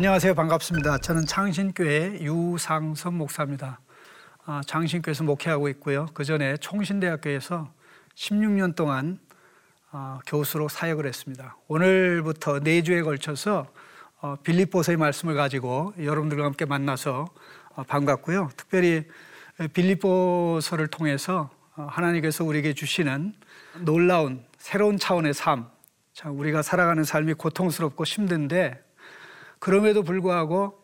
안녕하세요. 반갑습니다. 저는 창신교회 유상선 목사입니다. 아, 창신교회에서 목회하고 있고요. 그 전에 총신대학교에서 16년 동안 아, 교수로 사역을 했습니다. 오늘부터 네 주에 걸쳐서 어, 빌립보서의 말씀을 가지고 여러분들과 함께 만나서 어, 반갑고요. 특별히 빌립보서를 통해서 어, 하나님께서 우리에게 주시는 놀라운 새로운 차원의 삶, 참 우리가 살아가는 삶이 고통스럽고 힘든데 그럼에도 불구하고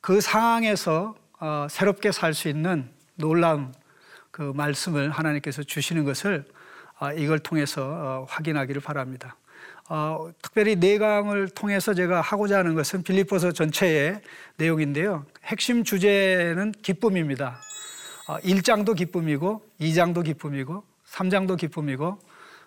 그 상황에서 어, 새롭게 살 수 있는 놀라운 그 말씀을 하나님께서 주시는 것을 어, 이걸 통해서 어, 확인하기를 바랍니다. 어, 특별히 내강을 통해서 제가 하고자 하는 것은 빌립보서 전체의 내용인데요. 핵심 주제는 기쁨입니다. 어, 1장도 기쁨이고 2장도 기쁨이고 3장도 기쁨이고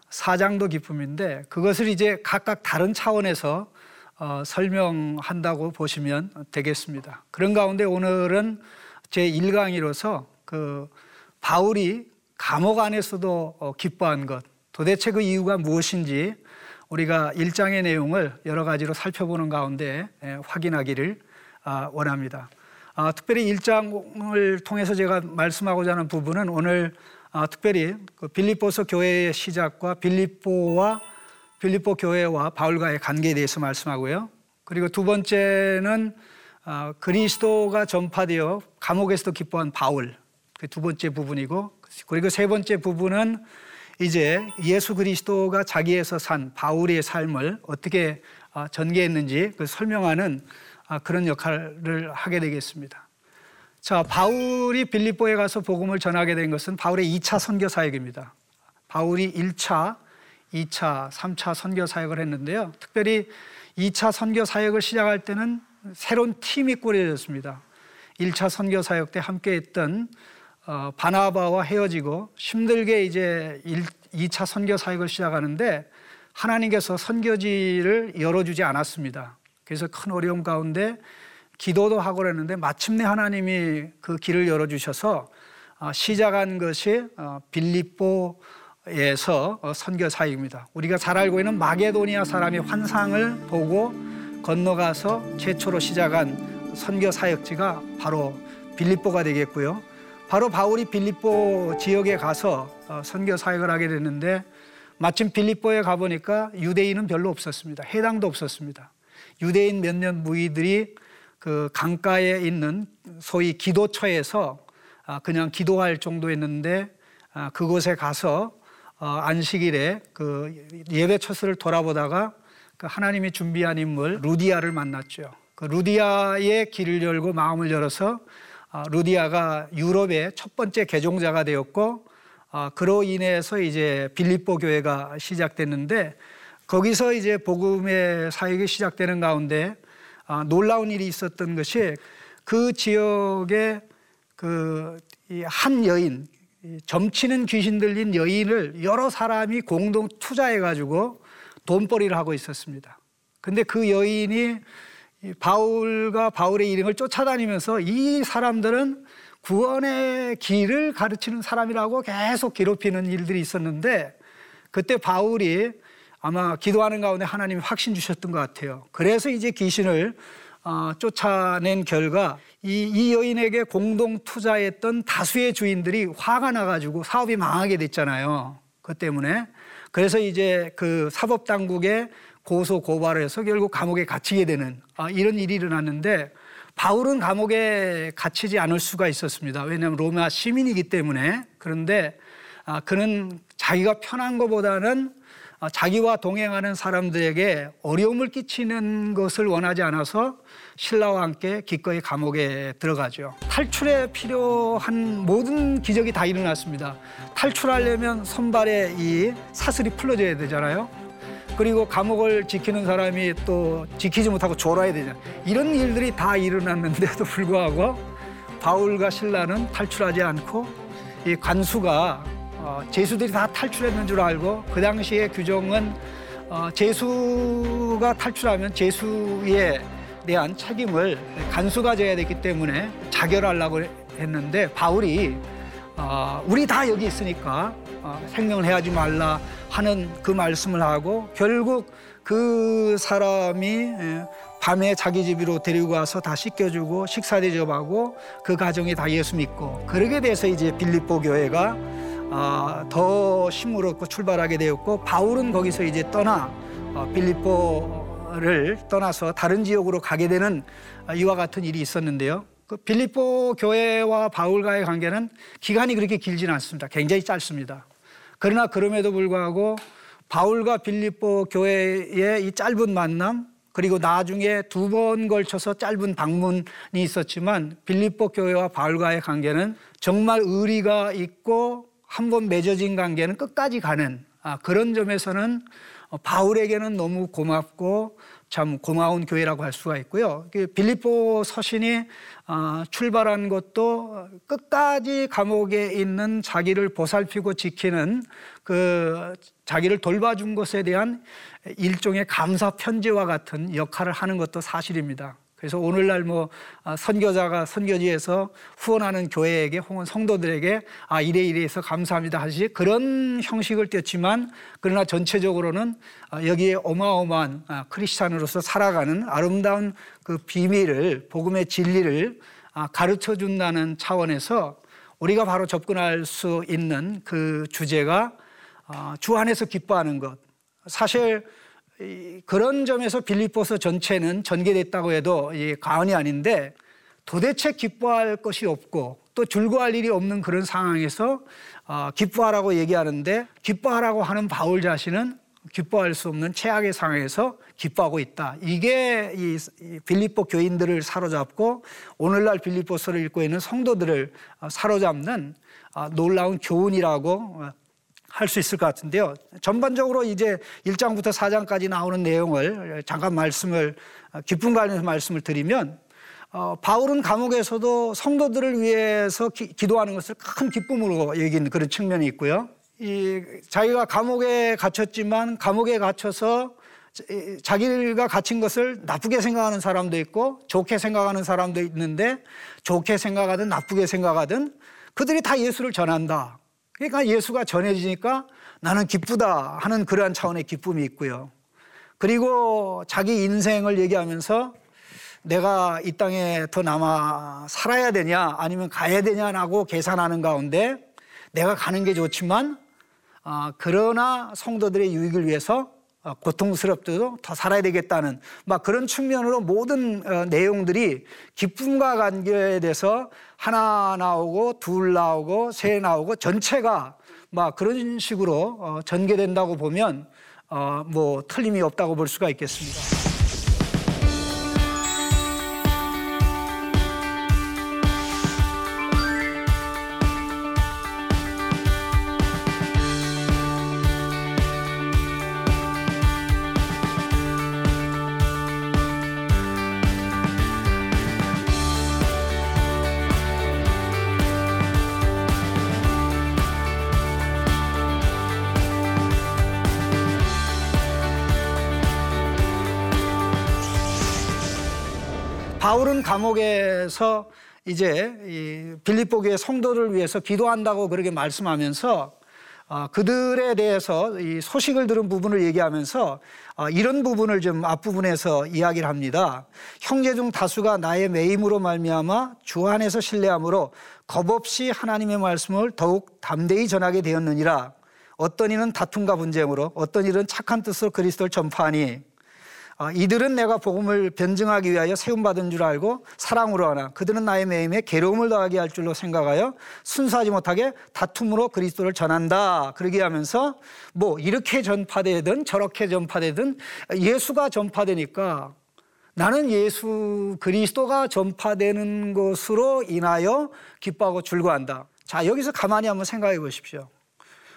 4장도 기쁨인데 그것을 이제 각각 다른 차원에서 어, 설명한다고 보시면 되겠습니다. 그런 가운데 오늘은 제 1강의로서 그 바울이 감옥 안에서도 어, 기뻐한 것, 도대체 그 이유가 무엇인지 우리가 1장의 내용을 여러 가지로 살펴보는 가운데 예, 확인하기를 아, 원합니다. 아, 특별히 1장을 통해서 제가 말씀하고자 하는 부분은 오늘 아, 특별히 그 빌립보서 교회의 시작과 빌립보와 빌립보 교회와 바울과의 관계에 대해서 말씀하고요. 그리고 두 번째는 어, 그리스도가 전파되어 감옥에서도 기뻐한 바울 그 두 번째 부분이고 그리고 세 번째 부분은 이제 예수 그리스도가 자기에서 산 바울의 삶을 어떻게 어, 전개했는지 그 설명하는 어, 그런 역할을 하게 되겠습니다. 자, 바울이 빌립보에 가서 복음을 전하게 된 것은 바울의 2차 선교 사역입니다. 바울이 1차 2차, 3차 선교 사역을 했는데요. 특별히 2차 선교 사역을 시작할 때는 새로운 팀이 꾸려졌습니다. 1차 선교 사역 때 함께 했던 어, 바나바와 헤어지고 힘들게 이제 1, 2차 선교 사역을 시작하는데 하나님께서 선교지를 열어주지 않았습니다. 그래서 큰 어려움 가운데 기도도 하고 그랬는데 마침내 하나님이 그 길을 열어주셔서 어, 시작한 것이 어, 빌립보 에서 어, 선교 사역입니다. 우리가 잘 알고 있는 마게도니아 사람의 환상을 보고 건너가서 최초로 시작한 선교 사역지가 바로 빌립보가 되겠고요. 바로 바울이 빌립보 지역에 가서 어, 선교 사역을 하게 됐는데 마침 빌립보에 가보니까 유대인은 별로 없었습니다. 해당도 없었습니다. 유대인 몇몇 무리들이 그 강가에 있는 소위 기도처에서 아, 그냥 기도할 정도였는데 아, 그곳에 가서 어, 안식일에 그 예배 처스를 돌아보다가 그 하나님이 준비한 인물 루디아를 만났죠. 그 루디아의 길을 열고 마음을 열어서 어, 루디아가 유럽의 첫 번째 개종자가 되었고 어, 그로 인해서 이제 빌립보 교회가 시작됐는데 거기서 이제 복음의 사역이 시작되는 가운데 놀라운 일이 있었던 것이 그 지역에 그한 여인 점치는 귀신 들린 여인을 여러 사람이 공동 투자해 가지고 돈벌이를 하고 있었습니다. 근데 그 여인이 바울과 바울의 일행을 쫓아다니면서 이 사람들은 구원의 길을 가르치는 사람이라고 계속 괴롭히는 일들이 있었는데 그때 바울이 아마 기도하는 가운데 하나님이 확신 주셨던 것 같아요. 그래서 이제 귀신을 어, 쫓아낸 결과 이, 이 여인에게 공동 투자했던 다수의 주인들이 화가 나가지고 사업이 망하게 됐잖아요. 그 때문에. 그래서 이제 그 사법 당국에 고소 고발을 해서 결국 감옥에 갇히게 되는 아, 이런 일이 일어났는데 바울은 감옥에 갇히지 않을 수가 있었습니다. 왜냐하면 로마 시민이기 때문에. 그런데 아, 그는 자기가 편한 것보다는 아, 자기와 동행하는 사람들에게 어려움을 끼치는 것을 원하지 않아서 신라와 함께 기꺼이 감옥에 들어가죠. 탈출에 필요한 모든 기적이 다 일어났습니다. 탈출하려면 선발에 이 사슬이 풀어져야 되잖아요. 그리고 감옥을 지키는 사람이 또 지키지 못하고 졸아야 되잖아요. 이런 일들이 다 일어났는데도 불구하고 바울과 신라는 탈출하지 않고 이 관수가 어, 제수들이 다 탈출했는 줄 알고 그 당시의 규정은 어, 제수가 탈출하면 제수에 대한 책임을 간수가 져야 되기 때문에 자결하려고 했는데 바울이 어, 우리 다 여기 있으니까 어, 생명을 해하지 말라 하는 그 말씀을 하고 결국 그 사람이 예, 밤에 자기 집으로 데리고 와서 다 씻겨주고 식사 대접하고 그 가정이 다 예수 믿고. 그러게 돼서 이제 빌립보 교회가 아, 더 힘을 얻고 출발하게 되었고 바울은 거기서 이제 떠나 어, 빌립보를 떠나서 다른 지역으로 가게 되는 이와 같은 일이 있었는데요. 그 빌립보 교회와 바울과의 관계는 기간이 그렇게 길지는 않습니다. 굉장히 짧습니다. 그러나 그럼에도 불구하고 바울과 빌립보 교회의 이 짧은 만남 그리고 나중에 두 번 걸쳐서 짧은 방문이 있었지만 빌립보 교회와 바울과의 관계는 정말 의리가 있고 한 번 맺어진 관계는 끝까지 가는 아, 그런 점에서는 바울에게는 너무 고맙고 참 고마운 교회라고 할 수가 있고요. 그 빌립보 서신이 아, 출발한 것도 끝까지 감옥에 있는 자기를 보살피고 지키는 그 자기를 돌봐준 것에 대한 일종의 감사 편지와 같은 역할을 하는 것도 사실입니다. 그래서 오늘날 뭐 아, 선교자가 선교지에서 후원하는 교회에게 혹은 성도들에게 아 이래 이래해서 감사합니다 하시 그런 형식을 띄었지만 그러나 전체적으로는 아, 여기에 어마어마한 아, 크리스찬으로서 살아가는 아름다운 그 비밀을 복음의 진리를 가르쳐 준다는 차원에서 우리가 바로 접근할 수 있는 그 주제가 주 안에서 기뻐하는 것. 사실 그런 점에서 빌립보서 전체는 전개됐다고 해도 과언이 아닌데 도대체 기뻐할 것이 없고 또 즐거워할 일이 없는 그런 상황에서 어, 기뻐하라고 얘기하는데 기뻐하라고 하는 바울 자신은 기뻐할 수 없는 최악의 상황에서 기뻐하고 있다. 이게 이 빌립보 교인들을 사로잡고 오늘날 빌립보서를 읽고 있는 성도들을 어, 사로잡는 어, 놀라운 교훈이라고 할 수 있을 것 같은데요. 전반적으로 이제 1장부터 4장까지 나오는 내용을 잠깐 말씀을 기쁨 관련해서 말씀을 드리면 어, 바울은 감옥에서도 성도들을 위해서 기, 도하는 것을 큰 기쁨으로 여긴 그런 측면이 있고요. 이 자기가 감옥에 갇혔지만 감옥에 갇혀서 자기가 갇힌 것을 나쁘게 생각하는 사람도 있고 좋게 생각하는 사람도 있는데 좋게 생각하든 나쁘게 생각하든 그들이 다 예수를 전한다. 그러니까 예수가 전해지니까 나는 기쁘다 하는 그러한 차원의 기쁨이 있고요. 그리고 자기 인생을 얘기하면서 내가 이 땅에 더 남아 살아야 되냐 아니면 가야 되냐라고 계산하는 가운데 내가 가는 게 좋지만 어, 그러나 성도들의 유익을 위해서 어, 고통스럽더라도 더 살아야 되겠다는 막 그런 측면으로 모든 어, 내용들이 기쁨과 관계돼서 하나 나오고 둘 나오고 세 나오고 전체가 막 그런 식으로 어, 전개된다고 보면 뭐 틀림이 없다고 볼 수가 있겠습니다. 바울은 감옥에서 이제 이 빌립보 교회 성도를 위해서 기도한다고 그렇게 말씀하면서 어, 그들에 대해서 이 소식을 들은 부분을 얘기하면서 어, 이런 부분을 좀 앞부분에서 이야기를 합니다. 형제 중 다수가 나의 매임으로 말미암아 주 안에서 신뢰함으로 겁 없이 하나님의 말씀을 더욱 담대히 전하게 되었느니라. 어떤 이는 다툼과 분쟁으로 어떤 일은 착한 뜻으로 그리스도를 전파하니 아, 이들은 내가 복음을 변증하기 위하여 세움받은 줄 알고 사랑으로 하나 그들은 나의 매임에 괴로움을 더하게 할 줄로 생각하여 순수하지 못하게 다툼으로 그리스도를 전한다. 그러게 하면서 뭐 이렇게 전파되든 저렇게 전파되든 예수가 전파되니까 나는 예수 그리스도가 전파되는 것으로 인하여 기뻐하고 즐거워한다. 자 여기서 가만히 한번 생각해 보십시오.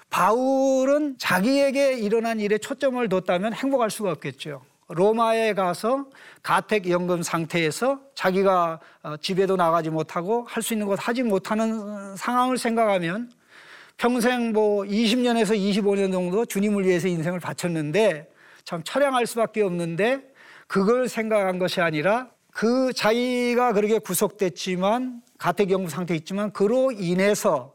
바울은 자기에게 일어난 일에 초점을 뒀다면 행복할 수가 없겠죠 로마에 가서 가택 연금 상태에서 자기가 어, 집에도 나가지 못하고 할 수 있는 것 하지 못하는 상황을 생각하면 평생 뭐 20년에서 25년 정도 주님을 위해서 인생을 바쳤는데 참 처량할 수밖에 없는데 그걸 생각한 것이 아니라 그 자기가 그렇게 구속됐지만 가택 연금 상태에 있지만 그로 인해서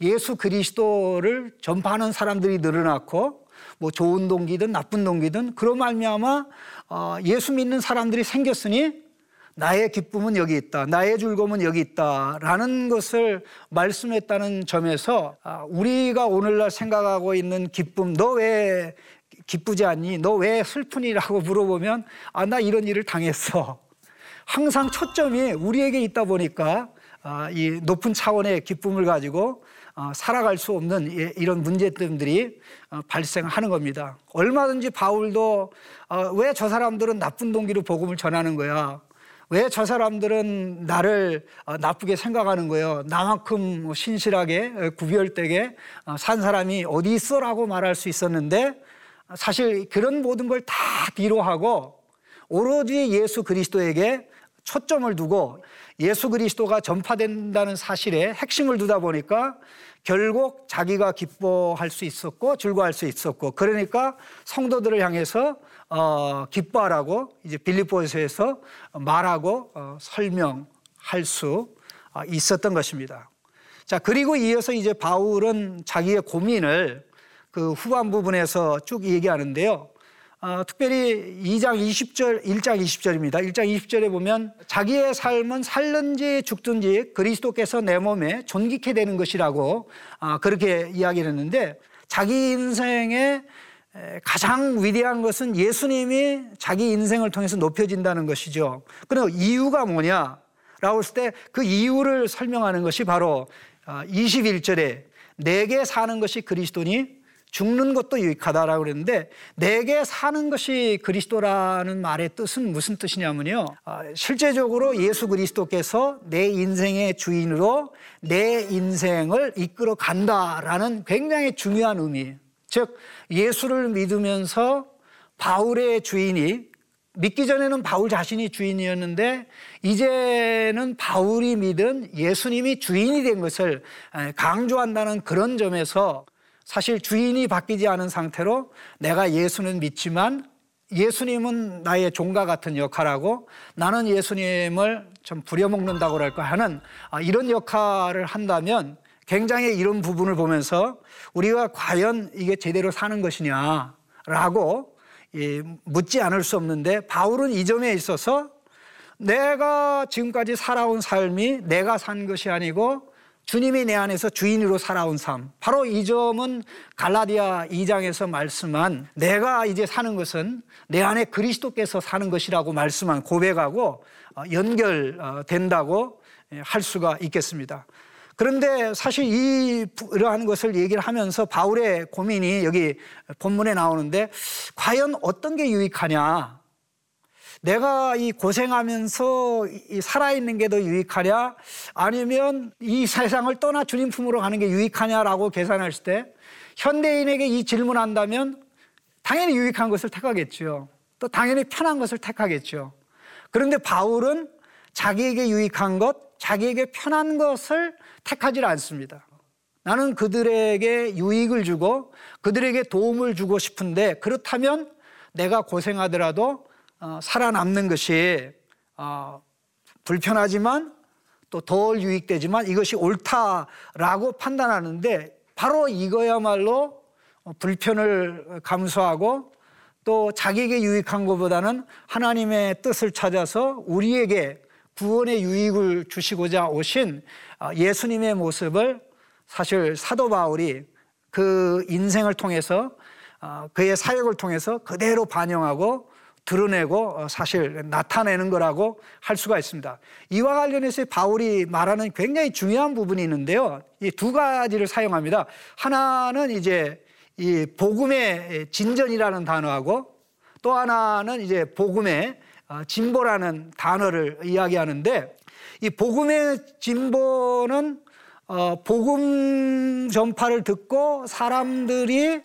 예수 그리스도를 전파하는 사람들이 늘어났고 뭐 좋은 동기든 나쁜 동기든 그로 말미암아 어, 예수 믿는 사람들이 생겼으니 나의 기쁨은 여기 있다. 나의 즐거움은 여기 있다 라는 것을 말씀했다는 점에서 아, 우리가 오늘날 생각하고 있는 기쁨 너 왜 기쁘지 않니? 너 왜 슬프니라고 물어보면 아 나 이런 일을 당했어. 항상 초점이 우리에게 있다 보니까 아, 이 높은 차원의 기쁨을 가지고 어, 살아갈 수 없는 이런 문제점들이 어, 발생하는 겁니다. 얼마든지 바울도 어, 왜저 사람들은 나쁜 동기로 복음을 전하는 거야? 왜 저 사람들은 나를 나쁘게 생각하는 거예요? 나만큼 뭐 신실하게 구별되게 산 사람이 어디 있어라고 말할 수 있었는데 사실 그런 모든 걸 다 뒤로 하고 오로지 예수 그리스도에게 초점을 두고 예수 그리스도가 전파된다는 사실에 핵심을 두다 보니까 결국 자기가 기뻐할 수 있었고 즐거워할 수 있었고 그러니까 성도들을 향해서 어, 기뻐하라고 이제 빌립보에서 말하고 어, 설명할 수 어, 있었던 것입니다. 자 그리고 이어서 이제 바울은 자기의 고민을 그 후반 부분에서 쭉 얘기하는데요. 어, 특별히 2장 20절, 1장 20절입니다. 1장 20절에 보면 자기의 삶은 살든지 죽든지 그리스도께서 내 몸에 존귀케 되는 것이라고 어, 그렇게 이야기를 했는데 자기 인생의 가장 위대한 것은 예수님이 자기 인생을 통해서 높여진다는 것이죠. 그럼 이유가 뭐냐? 라고 했을 때 그 이유를 설명하는 것이 바로 21절에 어, 내게 사는 것이 그리스도니 죽는 것도 유익하다라고 그랬는데 내게 사는 것이 그리스도라는 말의 뜻은 무슨 뜻이냐면요. 아, 실제적으로 예수 그리스도께서 내 인생의 주인으로 내 인생을 이끌어 간다라는 굉장히 중요한 의미. 즉 예수를 믿으면서 바울의 주인이 믿기 전에는 바울 자신이 주인이었는데 이제는 바울이 믿은 예수님이 주인이 된 것을 강조한다는 그런 점에서 사실 주인이 바뀌지 않은 상태로 내가 예수는 믿지만 예수님은 나의 종과 같은 역할하고 나는 예수님을 좀 부려먹는다고 그럴까 하는 아, 이런 역할을 한다면 굉장히 이런 부분을 보면서 우리가 과연 이게 제대로 사는 것이냐라고 묻지 않을 수 없는데 바울은 이 점에 있어서 내가 지금까지 살아온 삶이 내가 산 것이 아니고 주님이 내 안에서 주인으로 살아온 삶. 바로 이 점은 갈라디아 2장에서 말씀한 내가 이제 사는 것은 내 안에 그리스도께서 사는 것이라고 말씀한 고백하고 어, 연결된다고 예, 할 수가 있겠습니다. 그런데 사실 이러한 것을 얘기를 하면서 바울의 고민이 여기 본문에 나오는데 과연 어떤 게 유익하냐? 내가 이 고생하면서 살아있는 게 더 유익하냐? 아니면 이 세상을 떠나 주님 품으로 가는 게 유익하냐라고 계산했을 때 현대인에게 이 질문한다면 당연히 유익한 것을 택하겠죠. 또 당연히 편한 것을 택하겠죠. 그런데 바울은 자기에게 유익한 것, 자기에게 편한 것을 택하지 않습니다. 나는 그들에게 유익을 주고 그들에게 도움을 주고 싶은데 그렇다면 내가 고생하더라도 어, 살아남는 것이 어, 불편하지만 또 덜 유익되지만 이것이 옳다라고 판단하는데 바로 이거야말로 불편을 감수하고 또 자기에게 유익한 것보다는 하나님의 뜻을 찾아서 우리에게 구원의 유익을 주시고자 오신 어, 예수님의 모습을 사실 사도 바울이 그 인생을 통해서 그의 사역을 통해서 그대로 반영하고 드러내고 어, 사실 나타내는 거라고 할 수가 있습니다. 이와 관련해서 바울이 말하는 굉장히 중요한 부분이 있는데요. 이 두 가지를 사용합니다. 하나는 이제 이 복음의 진전이라는 단어하고 또 하나는 이제 복음의 어, 진보라는 단어를 이야기하는데 이 복음의 진보는 어, 복음 전파를 듣고 사람들이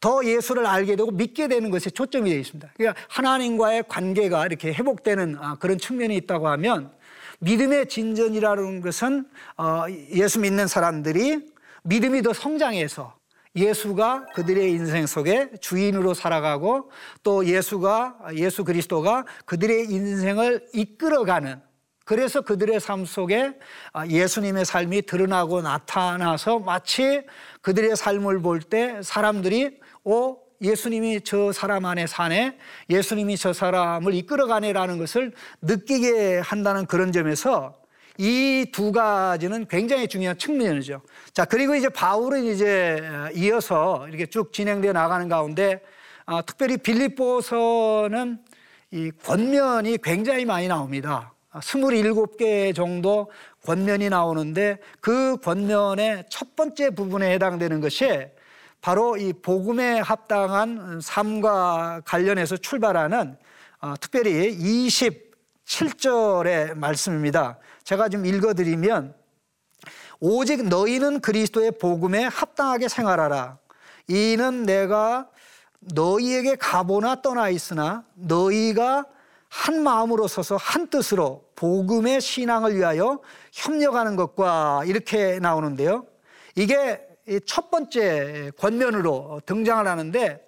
더 예수를 알게 되고 믿게 되는 것에 초점이 되어 있습니다. 그러니까 하나님과의 관계가 이렇게 회복되는 아, 그런 측면이 있다고 하면 믿음의 진전이라는 것은 어, 예수 믿는 사람들이 믿음이 더 성장해서 예수가 그들의 인생 속에 주인으로 살아가고 또 예수가 예수 그리스도가 그들의 인생을 이끌어가는 그래서 그들의 삶 속에 아, 예수님의 삶이 드러나고 나타나서 마치 그들의 삶을 볼 때 사람들이 오, 예수님이 저 사람 안에 사네, 예수님이 저 사람을 이끌어가네라는 것을 느끼게 한다는 그런 점에서 이 두 가지는 굉장히 중요한 측면이죠. 자, 그리고 이제 바울은 이제 이어서 이렇게 쭉 진행되어 나가는 가운데 아, 특별히 빌립보서는 이 권면이 굉장히 많이 나옵니다. 27개 정도 권면이 나오는데 그 권면의 첫 번째 부분에 해당되는 것이 바로 이 복음에 합당한 삶과 관련해서 출발하는 어, 특별히 27절의 말씀입니다. 제가 좀 읽어드리면 오직 너희는 그리스도의 복음에 합당하게 생활하라. 이는 내가 너희에게 가보나 떠나 있으나 너희가 한 마음으로 서서 한 뜻으로 복음의 신앙을 위하여 협력하는 것과 이렇게 나오는데요. 이게 첫 번째 권면으로 등장을 하는데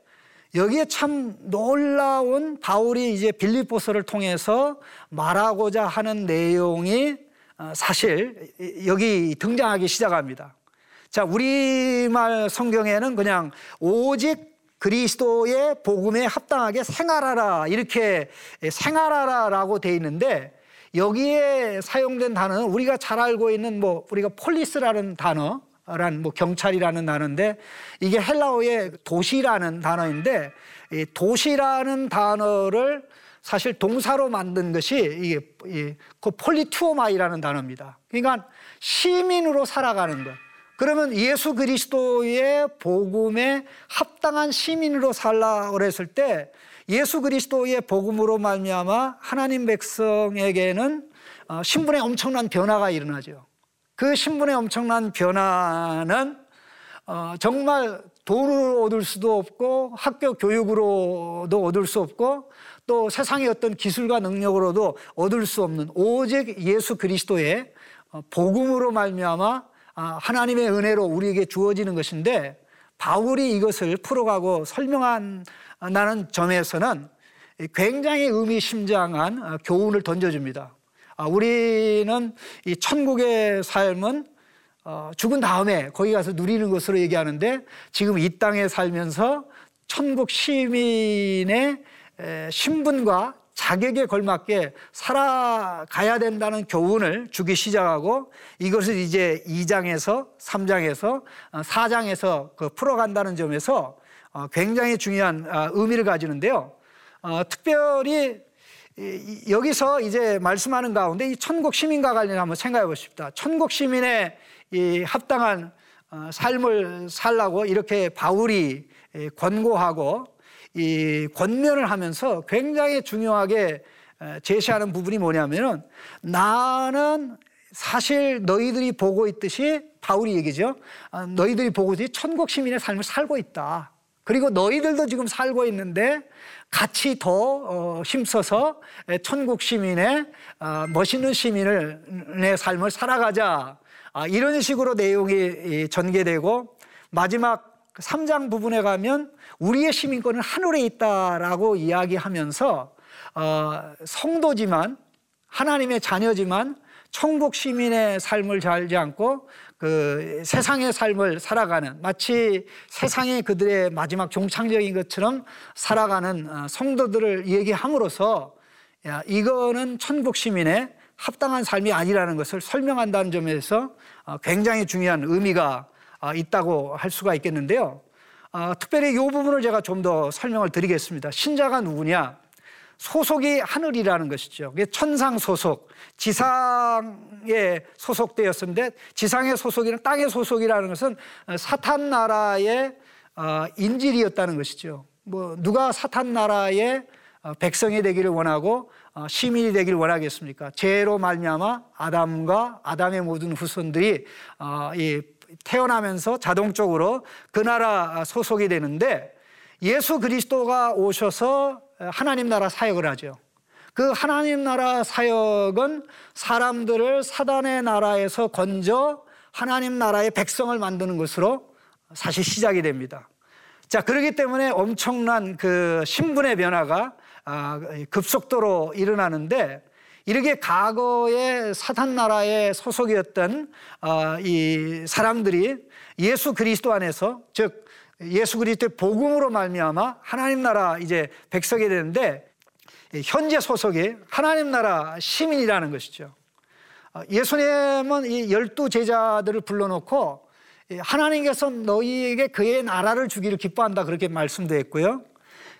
여기에 참 놀라운 바울이 이제 빌립보서를 통해서 말하고자 하는 내용이 어, 사실 여기 등장하기 시작합니다. 자, 우리말 성경에는 그냥 오직 그리스도의 복음에 합당하게 생활하라 이렇게 생활하라라고 돼 있는데 여기에 사용된 단어는 우리가 잘 알고 있는 뭐 우리가 폴리스라는 단어 란뭐 경찰이라는 단어인데 이게 헬라어의 도시라는 단어인데 이 도시라는 단어를 사실 동사로 만든 것이 이게 그 πολιτεύομαι라는 단어입니다. 그러니까 시민으로 살아가는 것. 그러면 예수 그리스도의 복음에 합당한 시민으로 살라 그랬을 때 예수 그리스도의 복음으로 말미암아 하나님 백성에게는 어, 신분의 엄청난 변화가 일어나죠. 그 신분의 엄청난 변화는 어, 정말 돈으로 얻을 수도 없고 학교 교육으로도 얻을 수 없고 또 세상의 어떤 기술과 능력으로도 얻을 수 없는 오직 예수 그리스도의 어, 복음으로 말미암아 아, 하나님의 은혜로 우리에게 주어지는 것인데 바울이 이것을 풀어가고 설명한다는 점에서는 굉장히 의미심장한 어, 교훈을 던져줍니다. 아, 우리는 이 천국의 삶은 어, 죽은 다음에 거기 가서 누리는 것으로 얘기하는데 지금 이 땅에 살면서 천국 시민의 신분과 자격에 걸맞게 살아가야 된다는 교훈을 주기 시작하고 이것을 이제 2장에서 3장에서 4장에서 어, 그 풀어간다는 점에서 어, 굉장히 중요한 어, 의미를 가지는데요. 특별히 여기서 이제 말씀하는 가운데 이 천국 시민과 관련 한번 생각해 보십시다. 천국 시민의 이 합당한 삶을 살라고 이렇게 바울이 권고하고 이 권면을 하면서 굉장히 중요하게 제시하는 부분이 뭐냐면은 나는 사실 너희들이 보고 있듯이 바울이 얘기죠. 아, 너희들이 보고 있듯이 천국 시민의 삶을 살고 있다. 그리고 너희들도 지금 살고 있는데 같이 더 어, 힘써서 천국 시민의 아, 멋있는 시민의 삶을 살아가자. 아, 이런 식으로 내용이 전개되고 마지막 3장 부분에 가면 우리의 시민권은 하늘에 있다라고 이야기하면서 어, 성도지만 하나님의 자녀지만 천국 시민의 삶을 살지 않고 그 세상의 삶을 살아가는 마치 세상이 그들의 마지막 종착적인 것처럼 살아가는 어, 성도들을 얘기함으로써 야, 이거는 천국 시민의 합당한 삶이 아니라는 것을 설명한다는 점에서 어, 굉장히 중요한 의미가 어, 있다고 할 수가 있겠는데요. 어, 특별히 이 부분을 제가 좀 더 설명을 드리겠습니다. 신자가 누구냐? 소속이 하늘이라는 것이죠. 천상 소속, 지상에 소속되었는데 지상의 소속이란 땅의 소속이라는 것은 사탄 나라의 어, 인질이었다는 것이죠. 뭐 누가 사탄 나라의 어, 백성이 되기를 원하고 시민이 되기를 원하겠습니까? 죄로 말미암아 아담과 아담의 모든 후손들이 이 태어나면서 자동적으로 그 나라 소속이 되는데 예수 그리스도가 오셔서 하나님 나라 사역을 하죠. 그 하나님 나라 사역은 사람들을 사단의 나라에서 건져 하나님 나라의 백성을 만드는 것으로 사실 시작이 됩니다. 자, 그렇기 때문에 엄청난 그 신분의 변화가 아, 급속도로 일어나는데 이렇게 과거에 사탄 나라의 소속이었던 어, 이 사람들이 예수 그리스도 안에서 즉 예수 그리스도의 복음으로 말미암아 하나님 나라 이제 백성이 되는데 현재 소속이 하나님 나라 시민이라는 것이죠. 어, 예수님은 이 열두 제자들을 불러놓고 하나님께서 너희에게 그의 나라를 주기를 기뻐한다 그렇게 말씀되었고요.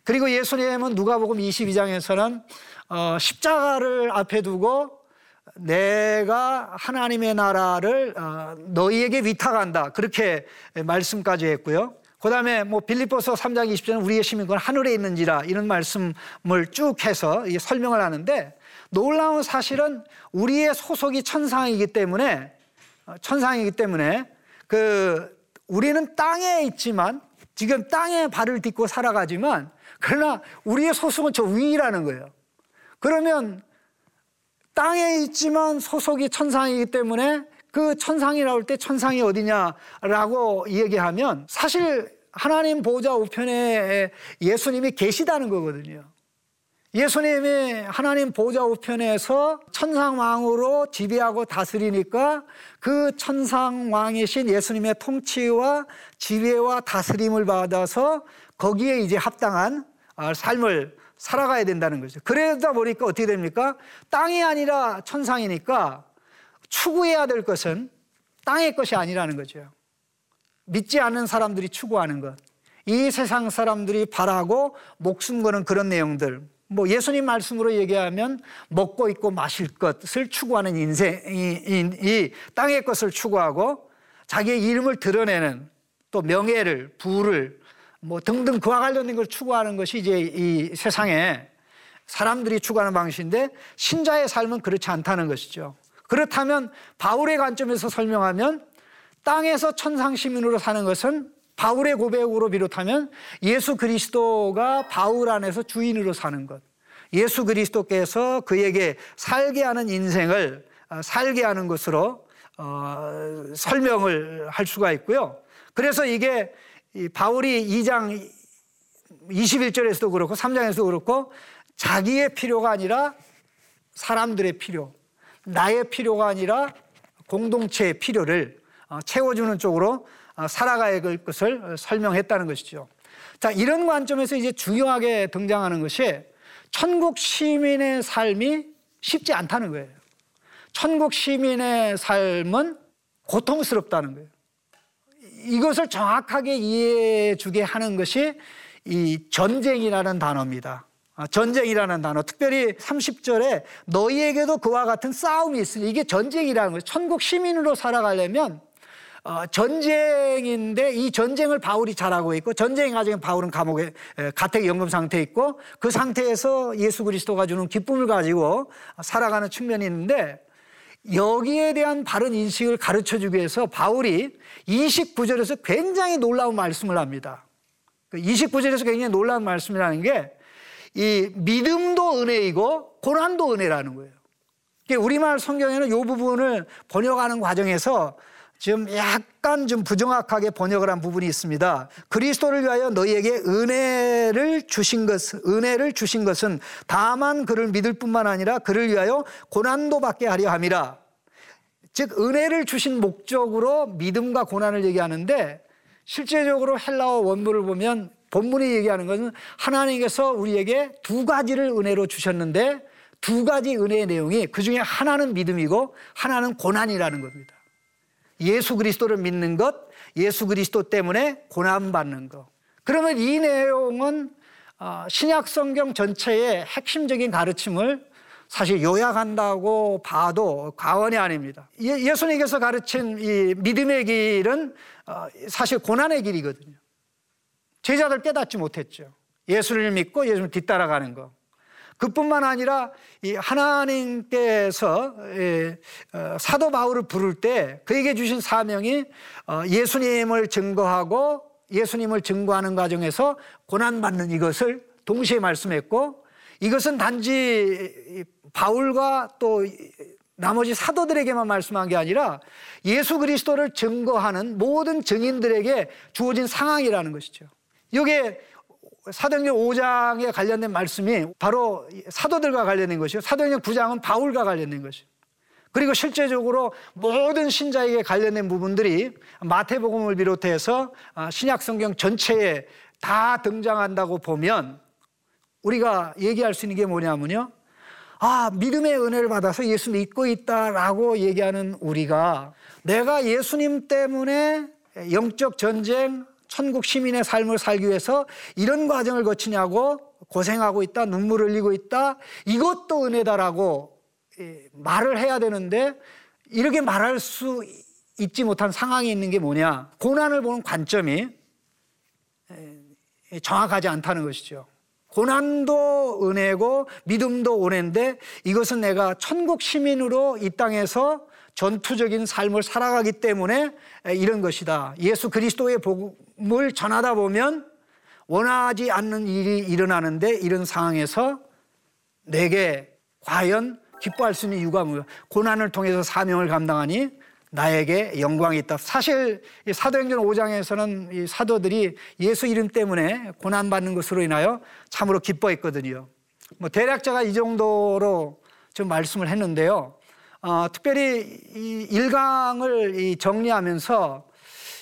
그리고 예수님은 누가복음 22장에서는 어, 십자가를 앞에 두고 내가 하나님의 나라를 어, 너희에게 위탁한다 그렇게 말씀까지 했고요. 그 다음에 뭐 빌립보서 3장 20절은 우리의 시민권 하늘에 있는지라 이런 말씀을 쭉 해서 설명을 하는데 놀라운 사실은 우리의 소속이 천상이기 때문에 어, 천상이기 때문에 그 우리는 땅에 있지만 지금 땅에 발을 딛고 살아가지만 그러나 우리의 소속은 저 위라는 거예요. 그러면 땅에 있지만 소속이 천상이기 때문에 그 천상이 나올 때 천상이 어디냐라고 얘기하면 사실 하나님 보좌 우편에 예수님이 계시다는 거거든요. 예수님이 하나님 보좌 우편에서 천상왕으로 지배하고 다스리니까 그 천상왕이신 예수님의 통치와 지배와 다스림을 받아서 거기에 이제 합당한 삶을 살아가야 된다는 거죠. 그러다 보니까 어떻게 됩니까? 땅이 아니라 천상이니까 추구해야 될 것은 땅의 것이 아니라는 거죠. 믿지 않는 사람들이 추구하는 것. 이 세상 사람들이 바라고 목숨 거는 그런 내용들. 뭐 예수님 말씀으로 얘기하면 먹고 있고 마실 것을 추구하는 인생이 이 땅의 것을 추구하고 자기의 이름을 드러내는 또 명예를 부를 뭐 등등 그와 관련된 걸 추구하는 것이 이제 이 세상에 사람들이 추구하는 방식인데 신자의 삶은 그렇지 않다는 것이죠. 그렇다면 바울의 관점에서 설명하면 땅에서 천상 시민으로 사는 것은 바울의 고백으로 비롯하면 예수 그리스도가 바울 안에서 주인으로 사는 것. 예수 그리스도께서 그에게 살게 하는 인생을 어, 살게 하는 것으로 어, 설명을 할 수가 있고요. 그래서 이게 바울이 2장 21절에서도 그렇고 3장에서도 그렇고 자기의 필요가 아니라 사람들의 필요, 나의 필요가 아니라 공동체의 필요를 어, 채워주는 쪽으로 어, 살아가야 할 것을 설명했다는 것이죠. 자, 이런 관점에서 이제 중요하게 등장하는 것이 천국 시민의 삶이 쉽지 않다는 거예요. 천국 시민의 삶은 고통스럽다는 거예요. 이것을 정확하게 이해해 주게 하는 것이 이 전쟁이라는 단어입니다. 아, 전쟁이라는 단어. 특별히 30절에 너희에게도 그와 같은 싸움이 있으니 이게 전쟁이라는 거예요. 천국 시민으로 살아가려면 어, 전쟁인데 이 전쟁을 바울이 잘하고 있고 전쟁 과정에 바울은 감옥에 가택 연금 상태에 있고 그 상태에서 예수 그리스도가 주는 기쁨을 가지고 살아가는 측면이 있는데 여기에 대한 바른 인식을 가르쳐 주기 위해서 바울이 29절에서 굉장히 놀라운 말씀을 합니다. 29절에서 그 굉장히 놀라운 말씀이라는 게 이 믿음도 은혜이고 고난도 은혜라는 거예요. 우리말 성경에는 이 부분을 번역하는 과정에서 지금 약간 좀 부정확하게 번역을 한 부분이 있습니다. 그리스도를 위하여 너희에게 은혜를 주신 것, 은혜를 주신 것은 다만 그를 믿을 뿐만 아니라 그를 위하여 고난도 받게 하려 함이라. 즉, 은혜를 주신 목적으로 믿음과 고난을 얘기하는데 실제적으로 헬라어 원문을 보면 본문이 얘기하는 것은 하나님께서 우리에게 두 가지를 은혜로 주셨는데 두 가지 은혜의 내용이 그 중에 하나는 믿음이고 하나는 고난이라는 겁니다. 예수 그리스도를 믿는 것, 예수 그리스도 때문에 고난받는 것. 그러면 이 내용은 어, 신약 성경 전체의 핵심적인 가르침을 사실 요약한다고 봐도 과언이 아닙니다. 예, 수님께서 가르친 이 믿음의 길은 어, 사실 고난의 길이거든요. 제자들 깨닫지 못했죠. 예수를 믿고 예수를 뒤따라가는 거. 그뿐만 아니라 이 하나님께서 예, 어, 사도 바울을 부를 때 그에게 주신 사명이 어, 예수님을 증거하고 예수님을 증거하는 과정에서 고난받는 이것을 동시에 말씀했고 이것은 단지 바울과 또 나머지 사도들에게만 말씀한 게 아니라 예수 그리스도를 증거하는 모든 증인들에게 주어진 상황이라는 것이죠. 이게 사도행전 5장에 관련된 말씀이 바로 사도들과 관련된 것이요. 사도행전 9장은 바울과 관련된 것이요. 그리고 실제적으로 모든 신자에게 관련된 부분들이 마태복음을 비롯해서 아, 신약 성경 전체에 다 등장한다고 보면 우리가 얘기할 수 있는 게 뭐냐면요. 아, 믿음의 은혜를 받아서 예수 믿고 있다라고 얘기하는 우리가 내가 예수님 때문에 영적 전쟁, 천국 시민의 삶을 살기 위해서 이런 과정을 거치냐고 고생하고 있다, 눈물을 흘리고 있다, 이것도 은혜다라고 예, 말을 해야 되는데 이렇게 말할 수 있지 못한 상황이 있는 게 뭐냐? 고난을 보는 관점이 예, 정확하지 않다는 것이죠. 고난도 은혜고 믿음도 은혜인데 이것은 내가 천국 시민으로 이 땅에서 전투적인 삶을 살아가기 때문에 이런 것이다. 예수 그리스도의 복음을 전하다 보면 원하지 않는 일이 일어나는데 이런 상황에서 내게 과연 기뻐할 수 있는 이유가 뭐야? 고난을 통해서 사명을 감당하니 나에게 영광이 있다. 사실 사도행전 5장에서는 이 사도들이 예수 이름 때문에 고난 받는 것으로 인하여 참으로 기뻐했거든요. 뭐 대략자가 이 정도로 좀 말씀을 했는데요. 어, 특별히 이 1강을 이 정리하면서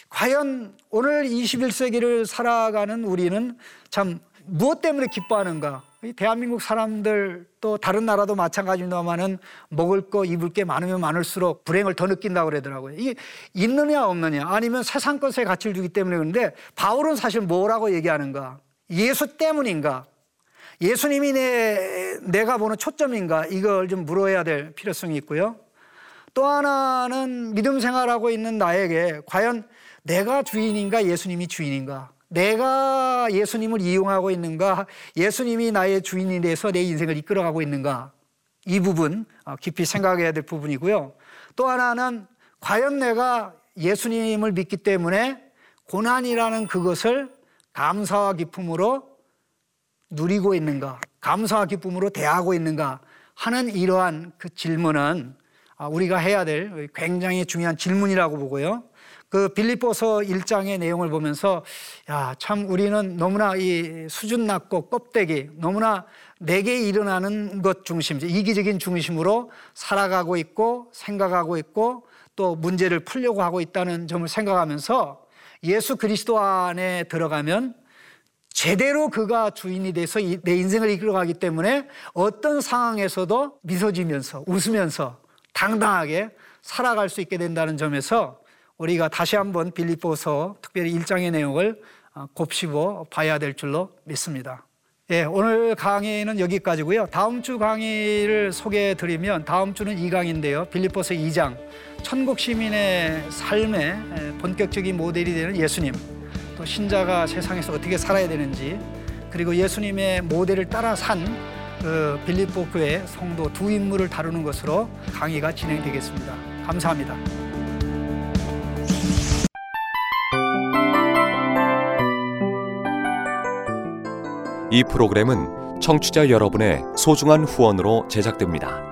과연 오늘 21세기를 살아가는 우리는 참 무엇 때문에 기뻐하는가? 대한민국 사람들 또 다른 나라도 마찬가지입니다만은 먹을 거 입을 게 많으면 많을수록 불행을 더 느낀다고 그러더라고요. 이게 있느냐 없느냐 아니면 세상 것에 가치를 두기 때문에 그런데 바울은 사실 뭐라고 얘기하는가? 예수 때문인가? 예수님이 내, 내가 보는 초점인가? 이걸 좀 물어야 될 필요성이 있고요. 또 하나는 믿음 생활하고 있는 나에게 과연 내가 주인인가? 예수님이 주인인가? 내가 예수님을 이용하고 있는가? 예수님이 나의 주인이 돼서 내 인생을 이끌어가고 있는가? 이 부분 어, 깊이 생각해야 될 부분이고요. 또 하나는 과연 내가 예수님을 믿기 때문에 고난이라는 그것을 감사와 기쁨으로 누리고 있는가? 감사와 기쁨으로 대하고 있는가? 하는 이러한 그 질문은 아, 우리가 해야 될 굉장히 중요한 질문이라고 보고요. 그 빌립보서 1장의 내용을 보면서 야, 참 우리는 너무나 이 수준 낮고 껍데기 너무나 내게 일어나는 것 중심, 이기적인 중심으로 살아가고 있고 생각하고 있고 또 문제를 풀려고 하고 있다는 점을 생각하면서 예수 그리스도 안에 들어가면 제대로 그가 주인이 돼서 내 인생을 이끌어가기 때문에 어떤 상황에서도 미소 지면서 웃으면서 당당하게 살아갈 수 있게 된다는 점에서 우리가 다시 한번 빌립보서 특별히 1장의 내용을 어, 곱씹어 봐야 될 줄로 믿습니다. 예, 오늘 강의는 여기까지고요. 다음 주 강의를 소개해 드리면 다음 주는 2강인데요. 빌립보서 2장 천국 시민의 삶의 본격적인 모델이 되는 예수님 또 신자가 세상에서 어떻게 살아야 되는지 그리고 예수님의 모델을 따라 산 그 빌립보 교회 성도 두 인물을 다루는 것으로 강의가 진행되겠습니다. 감사합니다. 이 프로그램은 청취자 여러분의 소중한 후원으로 제작됩니다.